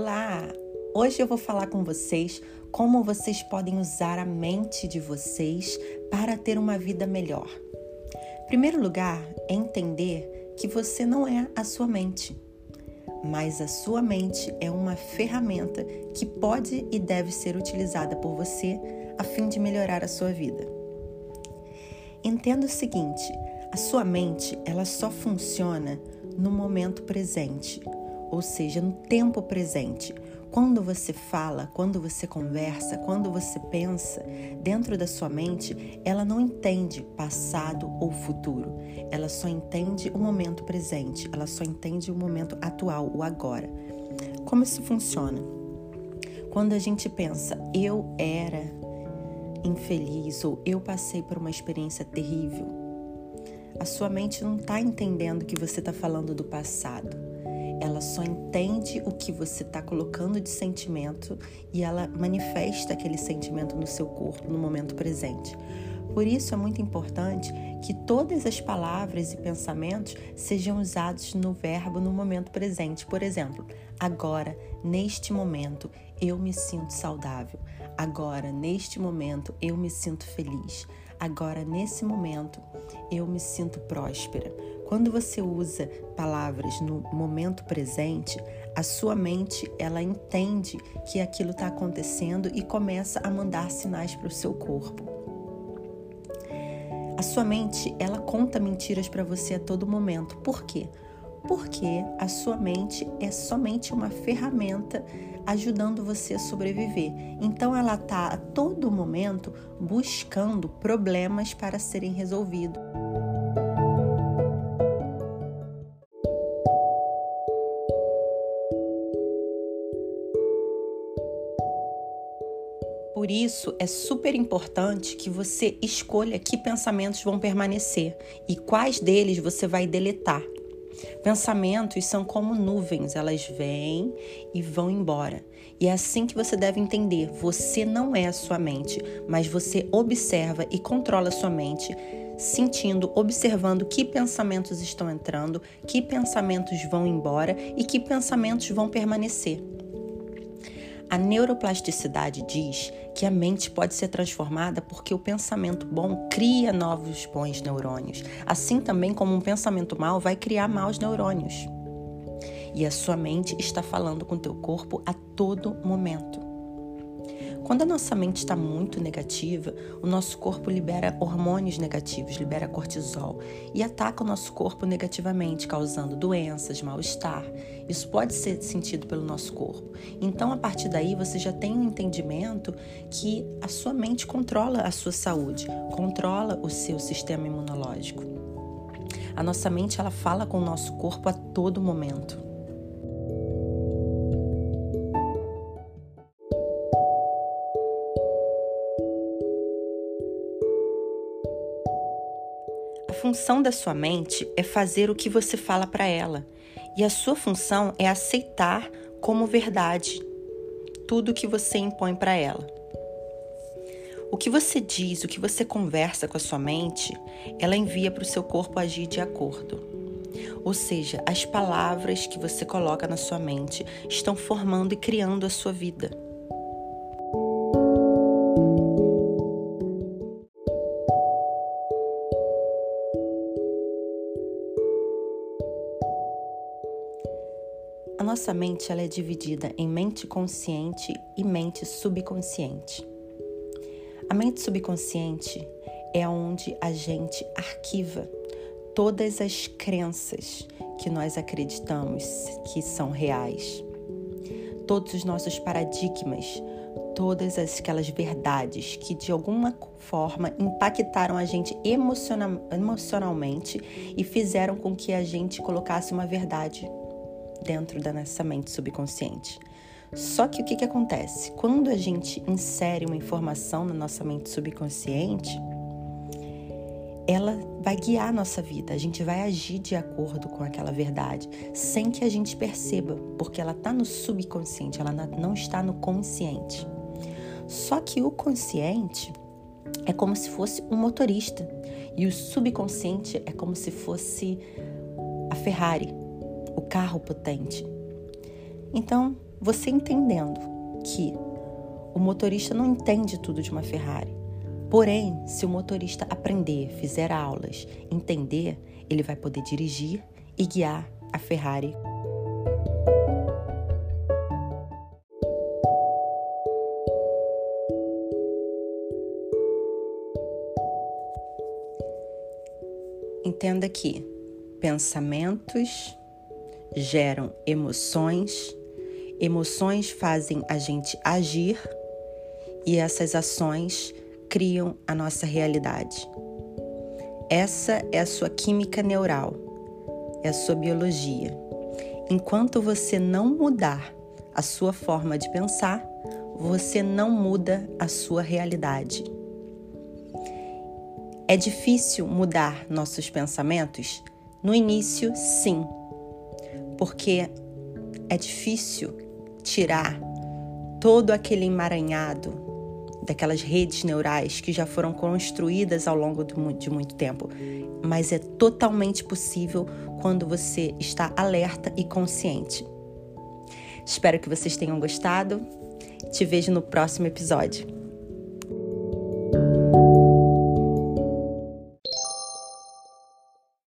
Olá! Hoje eu vou falar com vocês como vocês podem usar a mente de vocês para ter uma vida melhor. Primeiro lugar, é entender que você não é a sua mente, mas a sua mente é uma ferramenta que pode e deve ser utilizada por você a fim de melhorar a sua vida. Entenda o seguinte: a sua mente ela só funciona no momento presente ou seja, no tempo presente. Quando você fala, quando você conversa, quando você pensa, dentro da sua mente, ela não entende passado ou futuro. Ela só entende o momento presente, ela só entende o momento atual, o agora. Como isso funciona? Quando a gente pensa, eu era infeliz ou eu passei por uma experiência terrível, a sua mente não está entendendo que você está falando do passado ela só entende o que você está colocando de sentimento e ela manifesta aquele sentimento no seu corpo no momento presente. Por isso é muito importante que todas as palavras e pensamentos sejam usados no verbo no momento presente. Por exemplo, agora, neste momento, eu me sinto saudável. Agora, neste momento, eu me sinto feliz. Agora, nesse momento, eu me sinto próspera. Quando você usa palavras no momento presente, a sua mente ela entende que aquilo está acontecendo e começa a mandar sinais para o seu corpo. A sua mente ela conta mentiras para você a todo momento. Por quê? Porque a sua mente é somente uma ferramenta ajudando você a sobreviver. Então ela está a todo momento buscando problemas para serem resolvidos. Por isso, é super importante que você escolha que pensamentos vão permanecer e quais deles você vai deletar. Pensamentos são como nuvens, elas vêm e vão embora. E é assim que você deve entender: você não é a sua mente, mas você observa e controla a sua mente, sentindo, observando que pensamentos estão entrando, que pensamentos vão embora e que pensamentos vão permanecer. A neuroplasticidade diz que a mente pode ser transformada porque o pensamento bom cria novos bons neurônios, assim também como um pensamento mau vai criar maus neurônios. E a sua mente está falando com o teu corpo a todo momento. Quando a nossa mente está muito negativa, o nosso corpo libera hormônios negativos, libera cortisol e ataca o nosso corpo negativamente, causando doenças, mal-estar. Isso pode ser sentido pelo nosso corpo. Então, a partir daí, você já tem um entendimento que a sua mente controla a sua saúde, controla o seu sistema imunológico. A nossa mente ela fala com o nosso corpo a todo momento. Função da sua mente é fazer o que você fala para ela, e a sua função é aceitar como verdade tudo que você impõe para ela. O que você diz, o que você conversa com a sua mente, ela envia para o seu corpo agir de acordo. Ou seja, as palavras que você coloca na sua mente estão formando e criando a sua vida. A nossa mente ela é dividida em mente consciente e mente subconsciente. A mente subconsciente é onde a gente arquiva todas as crenças que nós acreditamos que são reais, todos os nossos paradigmas, todas aquelas verdades que de alguma forma impactaram a gente emocionalmente e fizeram com que a gente colocasse uma verdade dentro da nossa mente subconsciente. Só que o que, que acontece? Quando a gente insere uma informação na nossa mente subconsciente, ela vai guiar a nossa vida, a gente vai agir de acordo com aquela verdade, sem que a gente perceba, porque ela está no subconsciente, ela não está no consciente. Só que o consciente é como se fosse um motorista e o subconsciente é como se fosse a Ferrari, o carro potente. Então, você entendendo que o motorista não entende tudo de uma Ferrari. Porém, se o motorista aprender, fizer aulas, entender, ele vai poder dirigir e guiar a Ferrari. Entenda que pensamentos geram emoções, emoções fazem a gente agir e essas ações criam a nossa realidade. Essa é a sua química neural, é a sua biologia. Enquanto você não mudar a sua forma de pensar, você não muda a sua realidade. É difícil mudar nossos pensamentos? No início, sim, porque é difícil tirar todo aquele emaranhado daquelas redes neurais que já foram construídas ao longo de muito tempo. Mas é totalmente possível quando você está alerta e consciente. Espero que vocês tenham gostado. Te vejo no próximo episódio.